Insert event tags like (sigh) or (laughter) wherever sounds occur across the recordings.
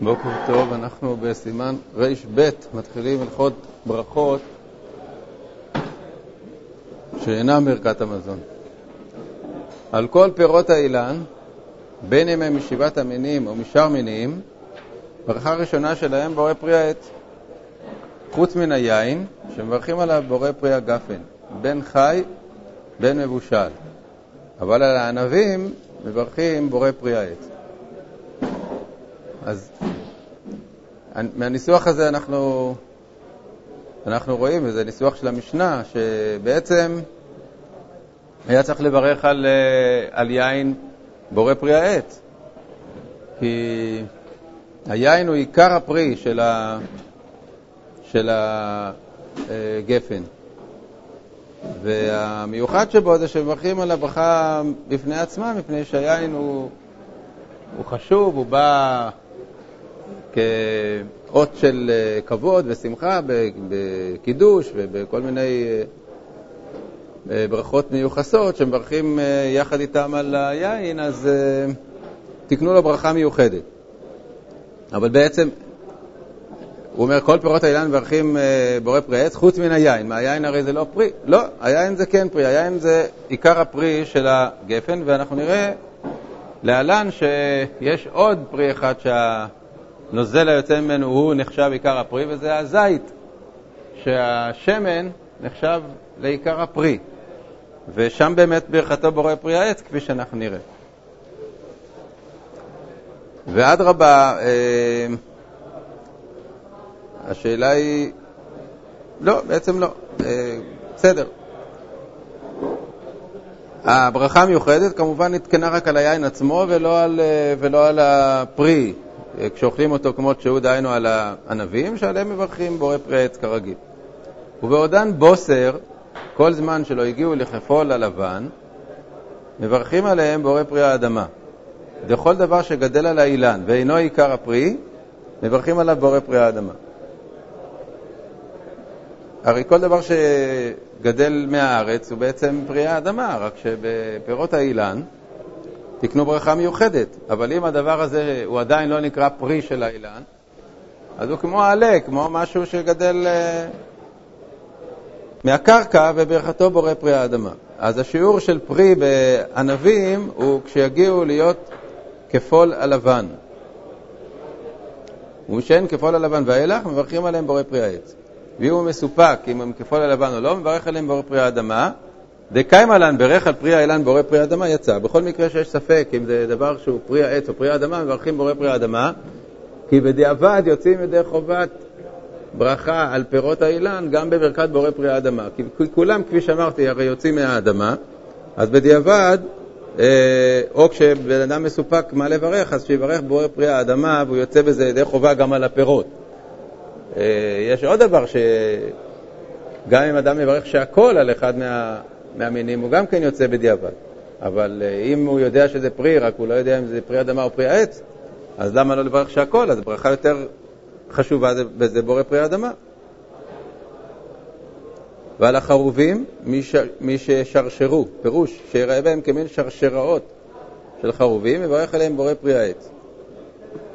בוקר טוב, אנחנו בסימן רב, מתחילים הלכות ברכות שאינם ברכת המזון. על כל פירות האילן, בין אם הם משבעת המינים או משאר מינים, ברכה ראשונה שלהם בורא פרי העץ. חוץ מן היין, שמברכים עליו בורא פרי הגפן, בין חי, בין מבושל. אבל על הענבים מברכים בורא פרי העץ. אז מהניסוח הזה אנחנו, אנחנו רואים, וזה ניסוח של המשנה, שבעצם היה צריך לברך על, על יין בורא פרי העץ. כי היין הוא עיקר הפרי של, ה, של הגפן. והמיוחד שבו זה שמברכים על הברכה בפני עצמה, מפני שהיין הוא, הוא חשוב, הוא בא כאות של אה, כבוד ושמחה בקידוש ובכל מיני אה, אה, ברכות מיוחסות שמברכים יחד איתם על היין, אז תקנו לו ברכה מיוחדת. אבל בעצם, הוא אומר, כל פירות האילן מברכים בורא פרי עץ, חוץ מן היין. מה, היין הרי זה לא פרי? לא, היין זה כן פרי, היין זה עיקר הפרי של הגפן, ואנחנו נראה להלן שיש עוד פרי אחד שה... נוזל היוצא ממנו הוא נחשב עיקר הפרי, וזה הזית, שהשמן נחשב לעיקר הפרי. ושם באמת ברכתו בורא פרי העץ, כפי שאנחנו נראה. ואדרבה, אה, השאלה היא, לא, בעצם לא, אה, בסדר. הברכה המיוחדת כמובן נתקנה רק על היין עצמו ולא על, אה, ולא על הפרי, כשאוכלים אותו כמות שהוא, דהיינו על הענבים, שעליהם מברכים בורא פרי עץ כרגיל. ובעודן בוסר, כל זמן שלא הגיעו לכפול הלבן, מברכים עליהם בורא פרי האדמה. וכל דבר שגדל על האילן ואינו עיקר הפרי, מברכים עליו בורא פרי האדמה. הרי כל דבר שגדל מהארץ הוא בעצם פרי האדמה, רק שבפירות האילן תקנו ברכה מיוחדת. אבל אם הדבר הזה הוא עדיין לא נקרא פרי של האילן, אז הוא כמו עלה, כמו משהו שגדל uh, מהקרקע וברכתו בורא פרי האדמה. אז השיעור של פרי בענבים הוא כשיגיעו להיות כפול הלבן. ומשאין כפול הלבן ואילך, מברכים עליהם בורא פרי העץ. ואם הוא מסופק אם הם כפול הלבן או לא, מברך עליהם בורא פרי האדמה. דקיימה לן ברך על פרי האילן בורא פרי האדמה יצא. בכל מקרה שיש ספק אם זה דבר שהוא פרי העץ או פרי האדמה, מברכים בורא פרי האדמה, כי בדיעבד יוצאים ידי חובת ברכה על פירות האילן גם בברכת בורא פרי האדמה. כי כולם, כפי שאמרתי, הרי יוצאים מהאדמה, אז בדיעבד, אה, או כשבן אדם מסופק מה לברך, אז שיברך בורא פרי האדמה והוא יוצא בזה ידי חובה גם על הפירות. אה, יש עוד דבר שגם אם אדם מברך שהכל על אחד מה... מהמינים, הוא גם כן יוצא בדיעבד. אבל אה, אם הוא יודע שזה פרי, רק הוא לא יודע אם זה פרי אדמה או פרי העץ, אז למה לא לברך שהכל? אז ברכה יותר חשובה בזה בורא פרי האדמה. ועל החרובים, מי, ש... מי ששרשרו, פירוש, שיראה בהם כמין שרשראות של חרובים, מברך עליהם בורא פרי העץ.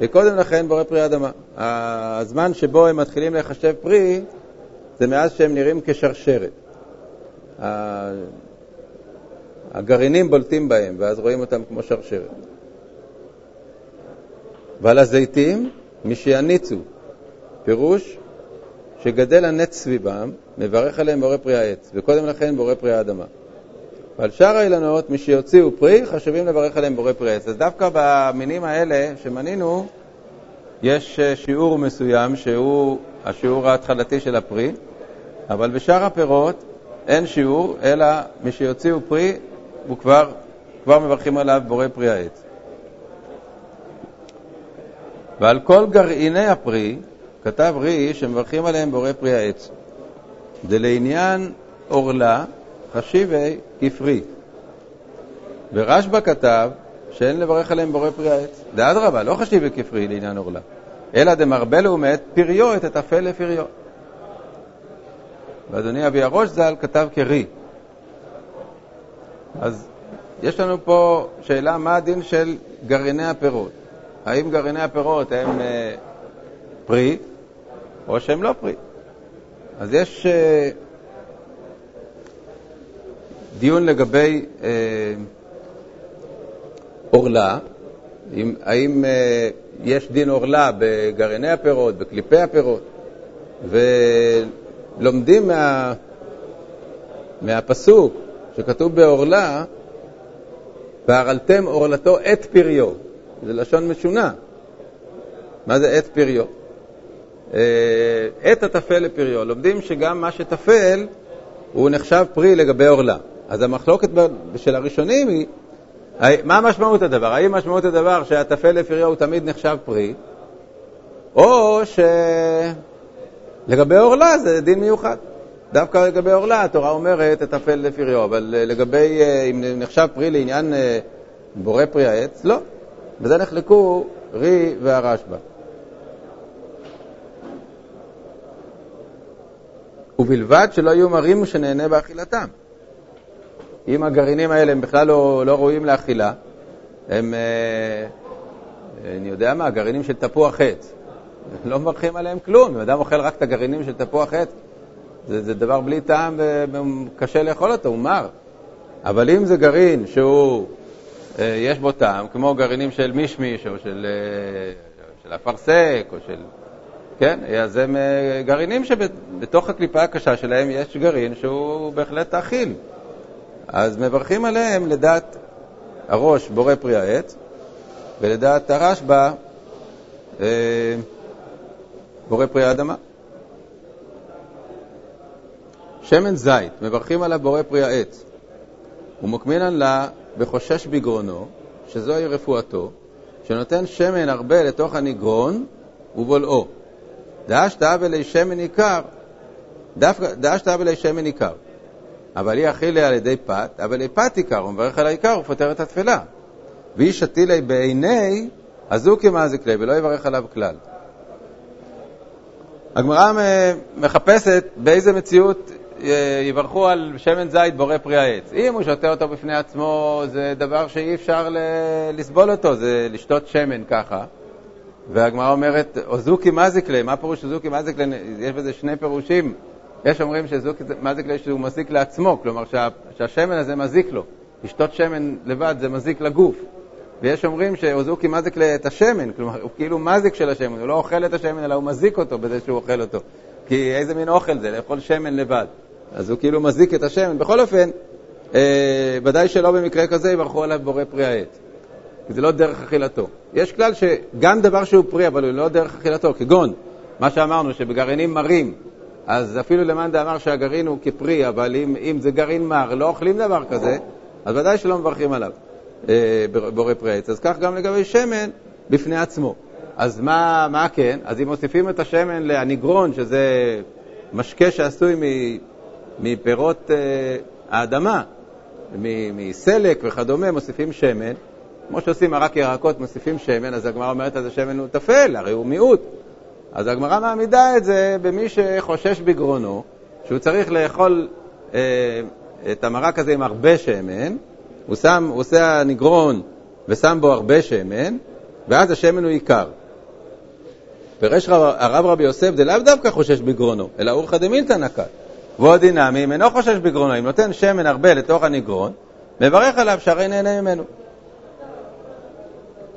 וקודם לכן בורא פרי האדמה. הזמן שבו הם מתחילים להיחשב פרי, זה מאז שהם נראים כשרשרת. הגרעינים בולטים בהם, ואז רואים אותם כמו שרשרת. ועל הזיתים, מי שיניצו, פירוש שגדל הנץ סביבם, מברך עליהם בורא פרי העץ, וקודם לכן בורא פרי האדמה. ועל שאר האילנות, מי שיוציאו פרי, חשבים לברך עליהם בורא פרי העץ. אז דווקא במינים האלה שמנינו, יש שיעור מסוים שהוא השיעור ההתחלתי של הפרי, אבל בשאר הפירות אין שיעור, אלא מי שיוציאו פרי, הוא כבר, כבר מברכים עליו בורא פרי העץ. ועל כל גרעיני הפרי כתב רי שמברכים עליהם בורא פרי העץ. דלעניין עורלה חשיבי כפרי. ורשב"א כתב שאין לברך עליהם בורא פרי העץ. דאדרבה, לא חשיבי כפרי לעניין עורלה, אלא דמרבה לעומת פריו את התפל לפריו. ואדוני אבי הראש ז"ל כתב קרי. אז יש לנו פה שאלה מה הדין של גרעיני הפירות. האם גרעיני הפירות הם אה, פרי או שהם לא פרי. אז יש אה, דיון לגבי אה, עורלה, האם אה, יש דין עורלה בגרעיני הפירות, בקליפי הפירות, ולומדים מה, מהפסוק שכתוב בעורלה, והרלתם עורלתו את פריו. זה לשון משונה. מה זה את פריו? את הטפל לפריו. לומדים שגם מה שטפל הוא נחשב פרי לגבי עורלה. אז המחלוקת של הראשונים היא, מה משמעות הדבר? האם משמעות הדבר שהטפל לפריו הוא תמיד נחשב פרי, או שלגבי עורלה זה דין מיוחד. דווקא לגבי עורלה התורה אומרת תטפל לפריו, אבל לגבי אם נחשב פרי לעניין בורא פרי העץ, לא. בזה נחלקו רי והרשב"א. ובלבד שלא יהיו מרים שנהנה באכילתם. אם הגרעינים האלה הם בכלל לא, לא ראויים לאכילה, הם, אה, אני יודע מה, גרעינים של תפוח עץ. (laughs) לא מברכים עליהם כלום, אם אדם אוכל רק את הגרעינים של תפוח עץ, זה, זה דבר בלי טעם וקשה לאכול אותו, הוא מר. אבל אם זה גרעין שהוא, אה, יש בו טעם, כמו גרעינים של מישמיש או של, אה, של אפרסק או של... כן, אז הם גרעינים שבתוך הקליפה הקשה שלהם יש גרעין שהוא בהחלט אכיל. אז מברכים עליהם לדעת הראש בורא פרי העץ, ולדעת הרשב"א אה, בורא פרי האדמה. שמן זית, מברכים עליו בורא פרי העץ, ומוקמינן לה וחושש בגרונו, שזוהי רפואתו, שנותן שמן הרבה לתוך הנגרון ובולעו. דאשת אבלי שמן עיקר, דאשת אבלי שמן עיקר. אבל היא אכילי על ידי פת, אבל היא פת עיקר, הוא מברך על העיקר, הוא פותר את התפילה. והיא שתילי בעיני, אז הוא כמזיק ליה, ולא יברך עליו כלל. הגמרא מחפשת באיזה מציאות אה, יברכו על שמן זית בורא פרי העץ. אם הוא שותה אותו בפני עצמו, זה דבר שאי אפשר לסבול אותו, זה לשתות שמן ככה. והגמרא אומרת, אוזוקי מזיק מה פירוש אוזוקי מזיק יש בזה שני פירושים. יש אומרים שזוק מזיק לו שהוא מזיק לעצמו, כלומר שה, שהשמן הזה מזיק לו. לשתות שמן לבד זה מזיק לגוף. ויש אומרים שאוזוקי מזיק את השמן, כלומר הוא כאילו מזיק של השמן, הוא לא אוכל את השמן אלא הוא מזיק אותו בזה שהוא אוכל אותו. כי איזה מין אוכל זה, לאכול שמן לבד. אז הוא כאילו מזיק את השמן. בכל אופן, אה, ודאי שלא במקרה כזה יברכו עליו בורא פרי. כי זה לא דרך אכילתו. יש כלל שגם דבר שהוא פרי, אבל הוא לא דרך אכילתו, כגון מה שאמרנו, שבגרעינים מרים אז אפילו למאן דאמר שהגרעין הוא כפרי, אבל אם, אם זה גרעין מר, לא אוכלים דבר כזה, אז ודאי שלא מברכים עליו בורא פרי עץ. אז כך גם לגבי שמן בפני עצמו. אז מה, מה כן? אז אם מוסיפים את השמן להניגרון, שזה משקה שעשוי מפירות אה, האדמה, מסלק וכדומה, מוסיפים שמן. כמו שעושים מרק ירקות, מוסיפים שמן, אז הגמרא אומרת, אז השמן הוא טפל, הרי הוא מיעוט. אז הגמרא מעמידה את זה במי שחושש בגרונו, שהוא צריך לאכול אה, את המרק הזה עם הרבה שמן, הוא, שם, הוא עושה נגרון ושם בו הרבה שמן, ואז השמן הוא עיקר. פירש הרב רבי יוסף דלאו דווקא חושש בגרונו, אלא אורכא דמילתא נקט. ועוד דינמי, אם אינו חושש בגרונו, אם נותן שמן הרבה לתוך הנגרון, מברך עליו שהרי נהנה ממנו.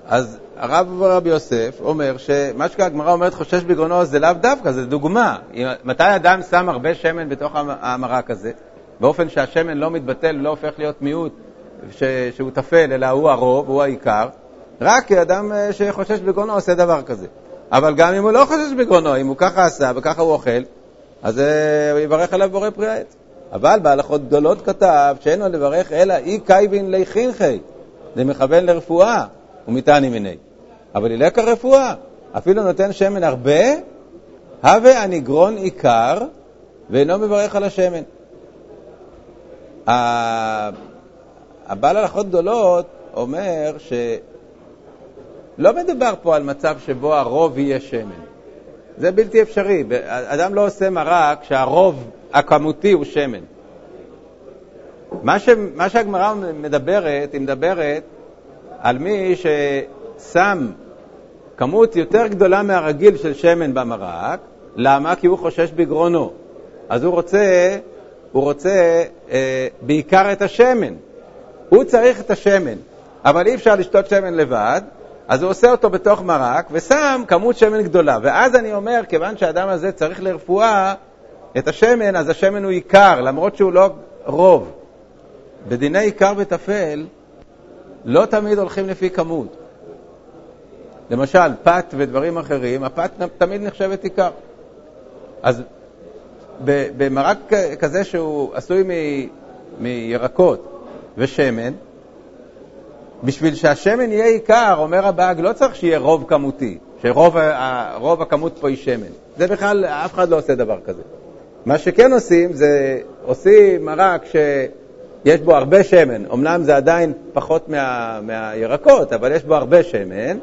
אז הרב רבי יוסף אומר שמה שהגמרא אומרת חושש בגרונו זה לאו דווקא, זה דוגמה. מתי אדם שם הרבה שמן בתוך המרק הזה, באופן שהשמן לא מתבטל, לא הופך להיות מיעוט ש, שהוא טפל, אלא הוא הרוב, הוא העיקר, רק אדם אה, שחושש בגרונו עושה דבר כזה. אבל גם אם הוא לא חושש בגרונו, אם הוא ככה עשה וככה הוא אוכל, אז אה, הוא יברך עליו בורא פרי העץ. אבל בהלכות גדולות כתב שאין לו לברך אלא אי קייבין ליחינכי, זה מכוון לרפואה. ומטעני מיני. אבל ילק הרפואה, אפילו נותן שמן הרבה, הווה הנגרון עיקר, ואינו מברך על השמן. הבעל הלכות גדולות אומר שלא מדובר פה על מצב שבו הרוב יהיה שמן. זה בלתי אפשרי. אדם לא עושה מרק שהרוב הכמותי הוא שמן. מה, ש, מה שהגמרא מדברת, היא מדברת על מי ששם כמות יותר גדולה מהרגיל של שמן במרק. למה? כי הוא חושש בגרונו. אז הוא רוצה, הוא רוצה אה, בעיקר את השמן. הוא צריך את השמן, אבל אי אפשר לשתות שמן לבד, אז הוא עושה אותו בתוך מרק ושם כמות שמן גדולה. ואז אני אומר, כיוון שהאדם הזה צריך לרפואה את השמן, אז השמן הוא עיקר, למרות שהוא לא רוב. בדיני עיקר וטפל לא תמיד הולכים לפי כמות. למשל, פת ודברים אחרים, הפת תמיד נחשבת עיקר. אז במרק כזה שהוא עשוי מירקות ושמן, בשביל שהשמן יהיה עיקר, אומר הבאג, לא צריך שיהיה רוב כמותי, שרוב הכמות פה היא שמן. זה בכלל, אף אחד לא עושה דבר כזה. מה שכן עושים, זה עושים מרק שיש בו הרבה שמן. אמנם זה עדיין פחות מה, מהירקות, אבל יש בו הרבה שמן.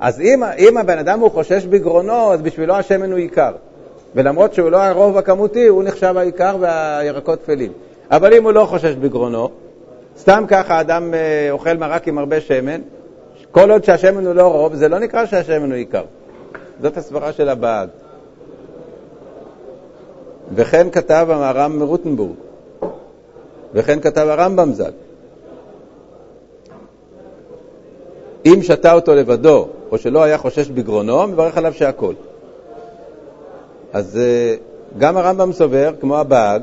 אז אם, אם הבן אדם הוא חושש בגרונו, אז בשבילו השמן הוא עיקר. ולמרות שהוא לא הרוב הכמותי, הוא נחשב העיקר והירקות טפלים. אבל אם הוא לא חושש בגרונו, סתם ככה אדם אה, אוכל מרק עם הרבה שמן, כל עוד שהשמן הוא לא רוב, זה לא נקרא שהשמן הוא עיקר. זאת הסברה של הבאג. וכן כתב המהר"ם מרוטנבורג, וכן כתב הרמב"ם ז"ל. אם שתה אותו לבדו, או שלא היה חושש בגרונו, מברך עליו שהכל. אז אה, גם הרמב"ם סובר, כמו הבאג,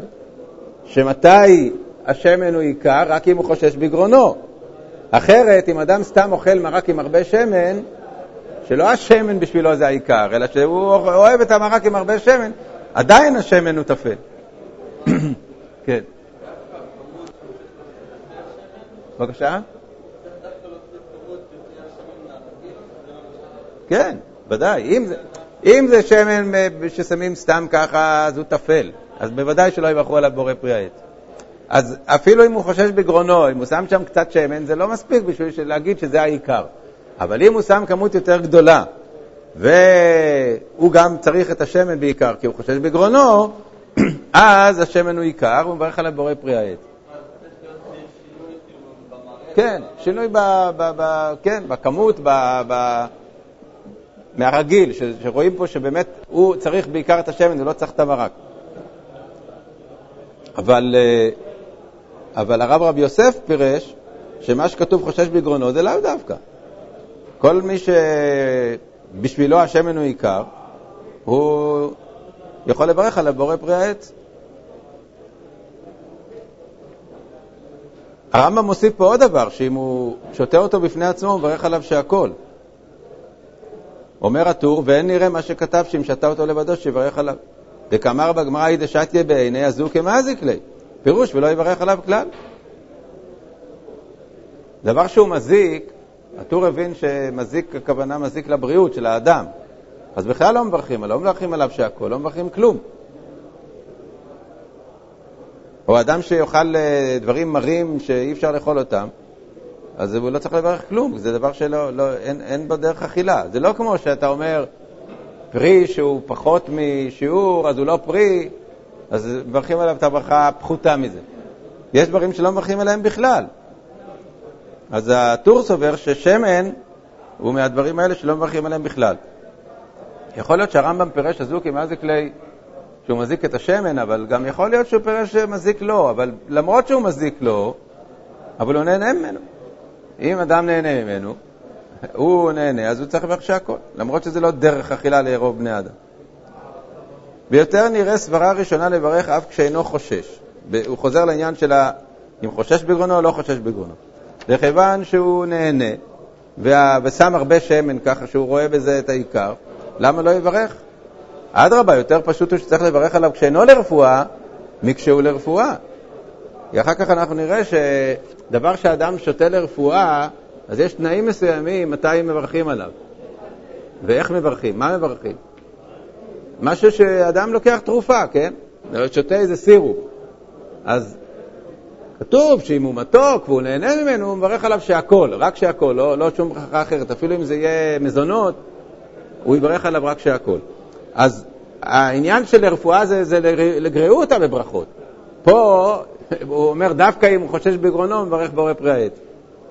שמתי השמן הוא עיקר? רק אם הוא חושש בגרונו. אחרת, אם אדם סתם אוכל מרק עם הרבה שמן, שלא השמן בשבילו זה העיקר, אלא שהוא אוהב את המרק עם הרבה שמן, עדיין השמן הוא טפל. (coughs) כן. בבקשה? כן, ודאי. אם זה, אם זה שמן אה, ששמים סתם ככה, אז הוא טפל. אז בוודאי שלא יבחרו עליו בורא פרי העץ. אז אפילו אם הוא חושש בגרונו, אם הוא שם שם קצת שמן, זה לא מספיק בשביל להגיד שזה העיקר. אבל אם הוא שם כמות יותר גדולה, והוא גם צריך את השמן בעיקר, כי הוא חושש בגרונו, (clears throat) אז השמן הוא עיקר, הוא מברך עליו בורא פרי העץ. כן, שינוי ב, ב, ב, כן, בכמות, ב, ב, מהרגיל, ש, שרואים פה שבאמת הוא צריך בעיקר את השמן, הוא לא צריך את המרק. אבל, אה, אבל הרב רבי יוסף פירש שמה שכתוב חושש בגרונו זה לאו דווקא. כל מי שבשבילו השמן הוא עיקר, הוא יכול לברך עליו בורא פרי העץ. הרמב"ם מוסיף פה עוד דבר, שאם הוא שותה אותו בפני עצמו, הוא מברך עליו שהכל. אומר הטור, ואין נראה מה שכתב שאם שתה אותו לבדו, שיברך עליו. דקאמר בגמרא אידא שתיה בעיני הזו כמזיק לי. פירוש ולא יברך עליו כלל. דבר שהוא מזיק, הטור הבין שמזיק, הכוונה מזיק לבריאות של האדם. אז בכלל לא מברכים עליו, לא מברכים עליו שהכול, לא מברכים כלום. או אדם שיאכל אה, דברים מרים שאי אפשר לאכול אותם, אז הוא לא צריך לברך כלום, זה דבר שלא, לא, אין, אין בו דרך אכילה. זה לא כמו שאתה אומר, פרי שהוא פחות משיעור, אז הוא לא פרי, אז מברכים עליו את הברכה פחותה מזה. יש דברים שלא מברכים עליהם בכלל. אז הטור סובר ששמן הוא מהדברים האלה שלא מברכים עליהם בכלל. יכול להיות שהרמב"ם פירש אזוקי, מה זה כלי שהוא מזיק את השמן, אבל גם יכול להיות שהוא פירש שמזיק לו, אבל למרות שהוא מזיק לו, אבל הוא נהנה ממנו. אם אדם נהנה ממנו, הוא נהנה, אז הוא צריך לברך שהכל, למרות שזה לא דרך אכילה לרוב בני אדם. ויותר נראה סברה ראשונה לברך אף כשאינו חושש. הוא חוזר לעניין של. אם חושש בגרונו או לא חושש בגרונו. וכיוון שהוא נהנה וה... ושם הרבה שמן ככה שהוא רואה בזה את העיקר, למה לא יברך? אדרבה, יותר פשוט הוא שצריך לברך עליו כשאינו לרפואה, מכשהוא לרפואה. כי אחר כך אנחנו נראה שדבר שאדם שותה לרפואה, אז יש תנאים מסוימים מתי מברכים עליו. ואיך מברכים? מה מברכים? משהו שאדם לוקח תרופה, כן? שותה איזה סירופ. אז כתוב שאם הוא מתוק והוא נהנה ממנו, הוא מברך עליו שהכל, רק שהכל, לא, לא שום ברכה אחרת. אפילו אם זה יהיה מזונות, הוא יברך עליו רק שהכל. אז העניין של רפואה זה, זה לגרעו בברכות. פה (laughs) הוא אומר, דווקא אם הוא חושש בגרונו, הוא מברך בורא פרי העץ.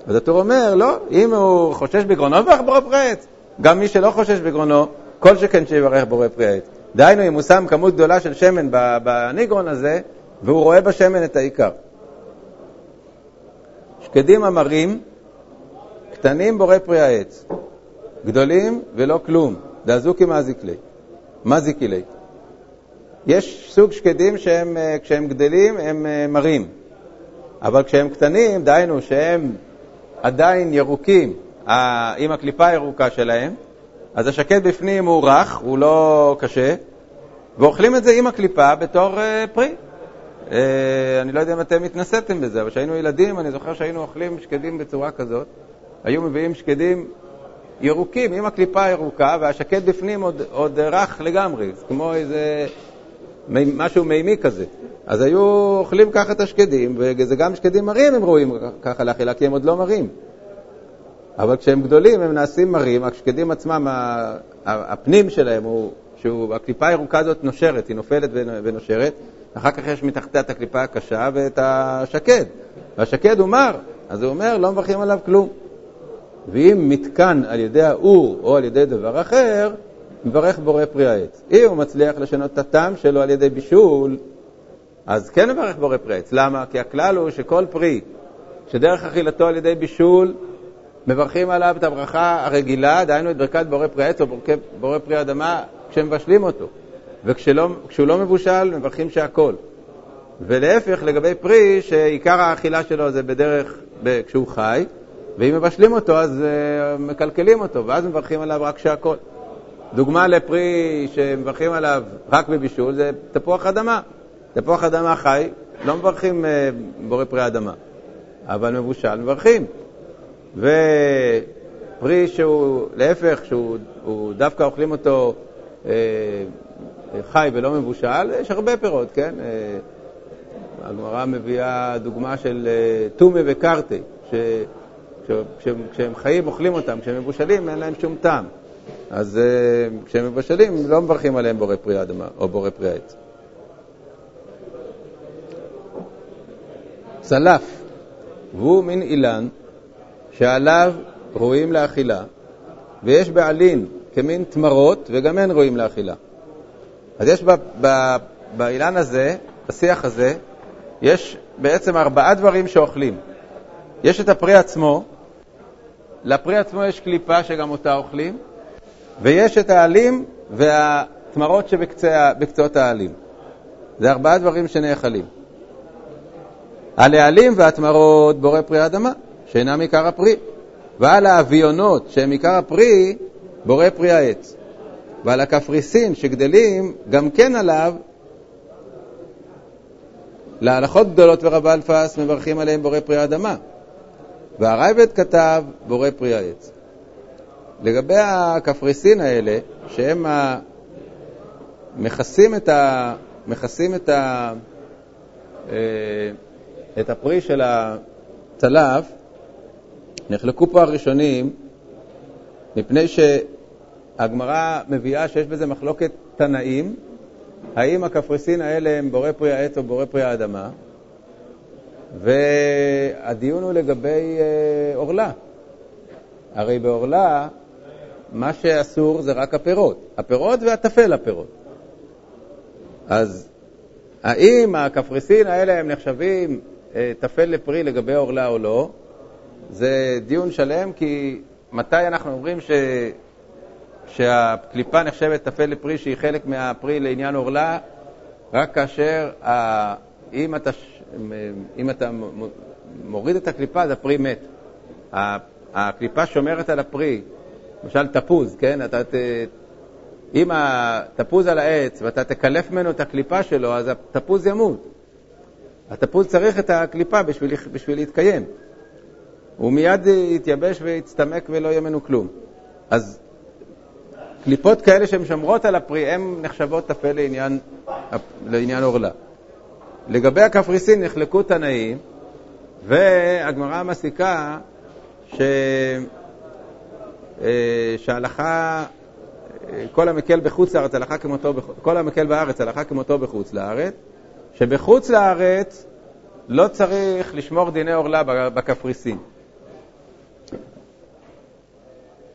אז התור אומר, לא, אם הוא חושש בגרונו, מברך בורא פרי העץ. גם מי שלא חושש בגרונו, כל שכן שיברך בורא פרי העץ. דהיינו, אם הוא שם כמות גדולה של שמן בניגרון הזה, והוא רואה בשמן את העיקר. שקדים המרים, קטנים בורא פרי העץ, גדולים ולא כלום, דאזוקי מזיק לי. מזיקי לי. יש סוג שקדים שהם, אה, כשהם גדלים, הם אה, מרים. אבל כשהם קטנים, דהיינו שהם עדיין ירוקים, עם הקליפה הירוקה שלהם, אז השקד בפנים הוא רך, הוא לא קשה, ואוכלים את זה עם הקליפה בתור uh, פרי. Uh, אני לא יודע אם אתם התנסיתם בזה, אבל כשהיינו ילדים, אני זוכר שהיינו אוכלים שקדים בצורה כזאת. היו מביאים שקדים ירוקים עם הקליפה הירוקה, והשקד בפנים עוד, עוד רך לגמרי, כמו איזה משהו מימי כזה. אז היו אוכלים ככה את השקדים, וזה גם שקדים מרים הם ראויים ככה לאכילה, כי הם עוד לא מרים. אבל כשהם גדולים הם נעשים מרים, השקדים עצמם, הפנים שלהם הוא, שהקליפה הירוקה הזאת נושרת, היא נופלת ונושרת, אחר כך יש מתחתיה את הקליפה הקשה ואת השקד. והשקד הוא מר, אז הוא אומר, לא מברכים עליו כלום. ואם מתקן על ידי האור או על ידי דבר אחר, מברך בורא פרי העץ. אם הוא מצליח לשנות את הטעם שלו על ידי בישול, אז כן מברך בורא פרי העץ. למה? כי הכלל הוא שכל פרי שדרך אכילתו על ידי בישול, מברכים עליו את הברכה הרגילה, דהיינו את ברכת בורא פרי העץ או בורא פרי האדמה, כשמבשלים אותו. וכשהוא לא מבושל, מברכים שהכל. ולהפך, לגבי פרי, שעיקר האכילה שלו זה בדרך, כשהוא חי, ואם מבשלים אותו, אז uh, מקלקלים אותו, ואז מברכים עליו רק שהכל. דוגמה לפרי שמברכים עליו רק בבישול זה תפוח אדמה. תפוח אדמה חי, לא מברכים uh, בורא פרי אדמה, אבל מבושל מברכים. ופרי שהוא, להפך, שהוא דווקא אוכלים אותו uh, חי ולא מבושל, יש הרבה פירות, כן? Uh, הגמרא מביאה דוגמה של טומי וקרטי, כשהם, כשהם חיים אוכלים אותם, כשהם מבושלים אין להם שום טעם. אז uh, כשהם מבשלים לא מברכים עליהם בורא פרי אדמה או בורא פרי העץ. צלף, והוא מין אילן שעליו ראויים לאכילה, ויש בעלין כמין תמרות, וגם הן ראויים לאכילה. אז יש באילן הזה, בשיח הזה, יש בעצם ארבעה דברים שאוכלים. יש את הפרי עצמו, לפרי עצמו יש קליפה שגם אותה אוכלים, ויש את העלים והתמרות שבקצות העלים. זה ארבעה דברים שנאכלים. על העלים והתמרות בורא פרי האדמה, שאינם עיקר הפרי, ועל האביונות שהם עיקר הפרי, בורא פרי העץ. ועל הקפריסין שגדלים, גם כן עליו, להלכות גדולות ורבה אלפס מברכים עליהם בורא פרי האדמה. והרייבד כתב בורא פרי העץ. לגבי הקפריסין האלה, שהם מכסים את, ה... מכסים את, ה... אה, את הפרי של הצלף, נחלקו פה הראשונים, מפני שהגמרא מביאה שיש בזה מחלוקת תנאים, האם הקפריסין האלה הם בורא פרי העץ או בורא פרי האדמה, והדיון הוא לגבי אה, עורלה. הרי בעורלה, מה שאסור זה רק הפירות. הפירות והטפל הפירות. אז האם הקפריסין האלה הם נחשבים אה, טפל לפרי לגבי עורלה או לא, זה דיון שלם, כי מתי אנחנו אומרים ש... שהקליפה נחשבת טפל לפרי שהיא חלק מהפרי לעניין עורלה? רק כאשר, ה... אם אתה אם אתה מוריד את הקליפה, אז הפרי מת. הקליפה שומרת על הפרי, למשל תפוז, כן? אתה ת... אם התפוז על העץ ואתה תקלף ממנו את הקליפה שלו, אז התפוז ימות. התפוז צריך את הקליפה בשביל, בשביל להתקיים. הוא מיד יתייבש ויצטמק ולא יהיה ממנו כלום. אז קליפות כאלה שהן שומרות על הפרי, הן נחשבות טפל לעניין, לעניין עורלה. לגבי הקפריסין נחלקו תנאים, והגמרא מסיקה ש... אה, שהלכה, כל המקל בחוץ לארץ, הלכה כמותו, כל המקל בארץ, הלכה כמותו בחוץ לארץ, שבחוץ לארץ לא צריך לשמור דיני עורלה בקפריסין.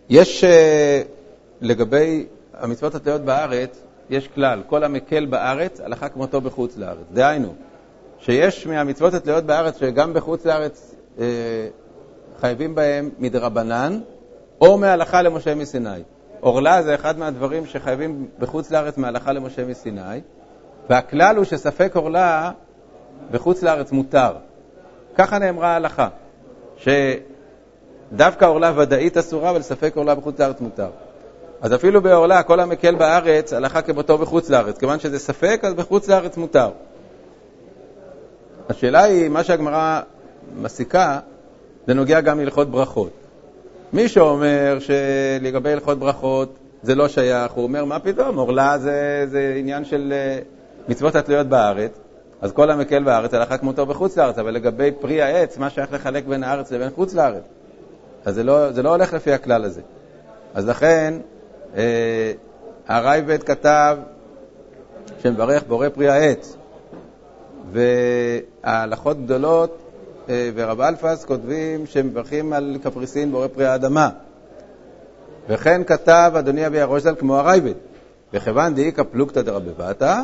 יש, אה, לגבי המצוות התלויות בארץ, יש כלל, כל המקל בארץ, הלכה כמותו בחוץ לארץ. דהיינו, שיש מהמצוות התלויות בארץ, שגם בחוץ לארץ אה, חייבים בהם מדרבנן, או מהלכה למשה מסיני. עורלה זה אחד מהדברים שחייבים בחוץ לארץ מהלכה למשה מסיני, והכלל הוא שספק עורלה בחוץ לארץ מותר. ככה נאמרה ההלכה, שדווקא עורלה ודאית אסורה, אבל ספק עורלה בחוץ לארץ מותר. אז אפילו בעורלה, כל המקל בארץ, הלכה כמותו בחוץ לארץ. כיוון שזה ספק, אז בחוץ לארץ מותר. השאלה היא, מה שהגמרא מסיקה, זה נוגע גם להלכות ברכות. מי שאומר שלגבי הלכות ברכות זה לא שייך, הוא אומר, מה פתאום, עורלה זה, זה עניין של אה, מצוות התלויות בארץ, אז כל המקל בארץ הלכה כמותו בחוץ לארץ, אבל לגבי פרי העץ, מה שייך לחלק בין הארץ לבין חוץ לארץ? אז זה לא, זה לא הולך לפי הכלל הזה. אז לכן, אה, הרייבד כתב שמברך בורא פרי העץ, וההלכות גדולות, אה, ורב אלפס כותבים שמברכים על קפריסין בורא פרי האדמה. וכן כתב אדוני אבי הראש ז"ל כמו הרייבד, וכיוון דאיכא פלוגתא דרבבתא,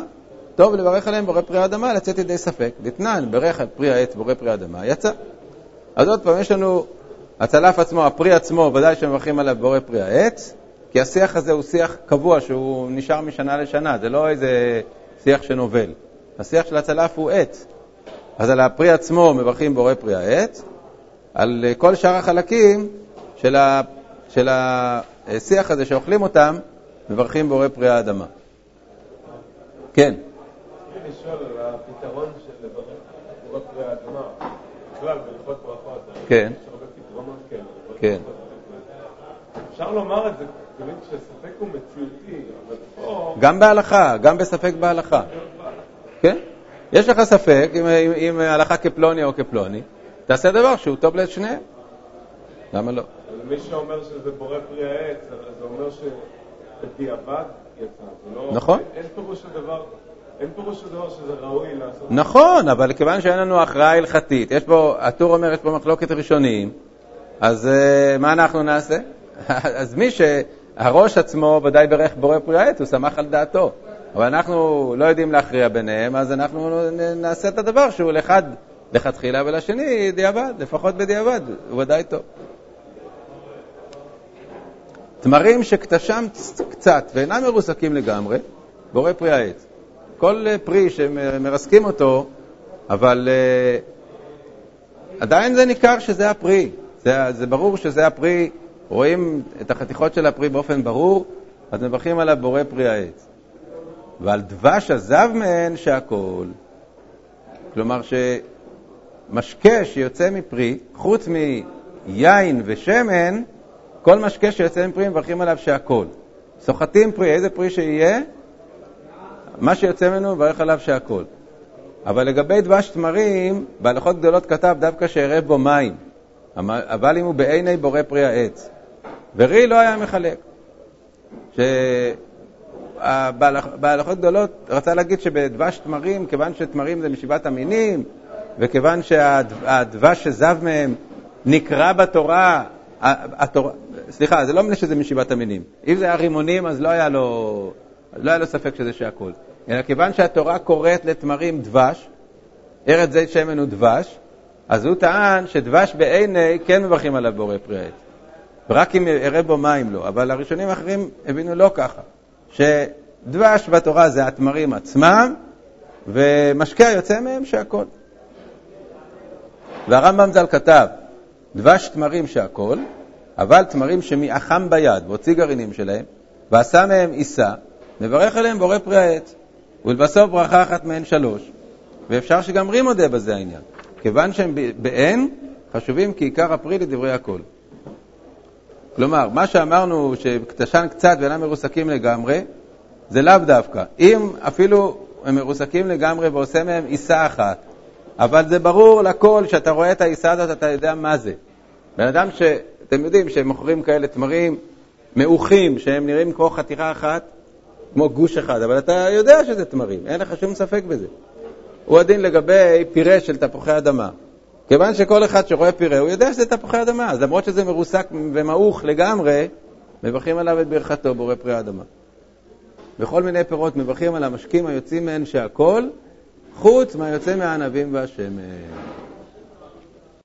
טוב לברך עליהם בורא פרי האדמה, לצאת ידי ספק. דתנן, ברך על פרי העץ בורא פרי האדמה, יצא. אז עוד פעם, יש לנו הצלף עצמו, הפרי עצמו, ודאי שמברכים עליו בורא פרי העץ, כי השיח הזה הוא שיח קבוע, שהוא נשאר משנה לשנה, זה לא איזה שיח שנובל. השיח של הצלף הוא עץ. אז על הפרי עצמו מברכים בורא פרי העץ, על כל שאר החלקים של, ה, של השיח הזה שאוכלים אותם, מברכים בורא פרי האדמה. כן. לשאול על הפתרון של לברך בורא פרי האדמה, בכלל בהלכות ברכות, כן. יש הרבה פתרונות כאלה. כן. אפשר לומר את זה, תמיד כשספק הוא מציאותי, אבל פה... גם בהלכה, גם בספק בהלכה. כן? יש לך ספק אם, אם, אם הלכה כפלוני או כפלוני, תעשה דבר שהוא טוב לשניהם. למה לא? מי שאומר שזה בורא פרי העץ, זה אומר שבדיעבד יצא. לא... נכון. אין פירוש הדבר... אין פירוש הדבר שזה ראוי לעשות. נכון, אבל כיוון שאין לנו הכרעה הלכתית, יש פה, הטור אומר, יש פה מחלוקת ראשונים, אז uh, מה אנחנו נעשה? (laughs) אז מי שהראש עצמו ודאי ברך בורא פרי העץ, הוא שמח על דעתו. אבל אנחנו לא יודעים להכריע ביניהם, אז אנחנו נעשה את הדבר שהוא לאחד לכתחילה ולשני דיעבד, לפחות בדיעבד, הוא ודאי טוב. תמרים שקטשם קצת ואינם מרוסקים לגמרי, בורא פרי העץ. כל פרי שמרסקים אותו, אבל uh, עדיין זה ניכר שזה הפרי. זה, זה ברור שזה הפרי, רואים את החתיכות של הפרי באופן ברור, אז מברכים עליו בורא פרי העץ. ועל דבש עזב מהן שהכל. כלומר שמשקה שיוצא מפרי, חוץ מיין ושמן, כל משקה שיוצא מפרי מברכים עליו שהכל. סוחטים פרי, איזה פרי שיהיה, מה שיוצא ממנו מברך עליו שהכל. אבל לגבי דבש תמרים, בהלכות גדולות כתב דווקא שערב בו מים, אבל אם הוא בעיני בורא פרי העץ. ורי לא היה מחלק. בהלכות גדולות רצה להגיד שבדבש תמרים, כיוון שתמרים זה משבעת המינים, וכיוון שהדבש שזב מהם נקרא בתורה, התורה, סליחה, זה לא מפני שזה משבעת המינים. אם זה היה רימונים, אז לא היה לו, לא היה לו ספק שזה שהכול. אלא כיוון שהתורה קוראת לתמרים דבש, ארץ זית שמן הוא דבש, אז הוא טען שדבש בעיני כן מברכים עליו בורא פרי העץ. ורק אם יראה בו מים לא. אבל הראשונים האחרים הבינו לא ככה. שדבש בתורה זה התמרים עצמם, ומשקה יוצא מהם שהכל. והרמב"ם ז"ל כתב, דבש תמרים שהכל, אבל תמרים שמאחם ביד, והוציא גרעינים שלהם, ועשה מהם עיסה, מברך עליהם בורא פרי העץ. ולבסוף ברכה אחת מהן שלוש, ואפשר שגם רי מודה בזה העניין. כיוון שהם באין, חשובים כעיקר הפרי לדברי הכל. כלומר, מה שאמרנו שקטשן קצת ואינם מרוסקים לגמרי, זה לאו דווקא. אם אפילו הם מרוסקים לגמרי ועושה מהם עיסה אחת, אבל זה ברור לכל, שאתה רואה את העיסה הזאת, אתה יודע מה זה. בן אדם שאתם יודעים שהם מוכרים כאלה תמרים מעוכים, שהם נראים כמו חתיכה אחת, כמו גוש אחד, אבל אתה יודע שזה תמרים, אין לך שום ספק בזה. הוא הדין לגבי פירה של תפוחי אדמה. כיוון שכל אחד שרואה פירה, הוא יודע שזה תפוחי אדמה, אז למרות שזה מרוסק ומעוך לגמרי, מברכים עליו את ברכתו, בורא פרי האדמה. וכל מיני פירות מברכים על המשקים היוצאים מהן שהכול, חוץ מהיוצא מהענבים והשמן.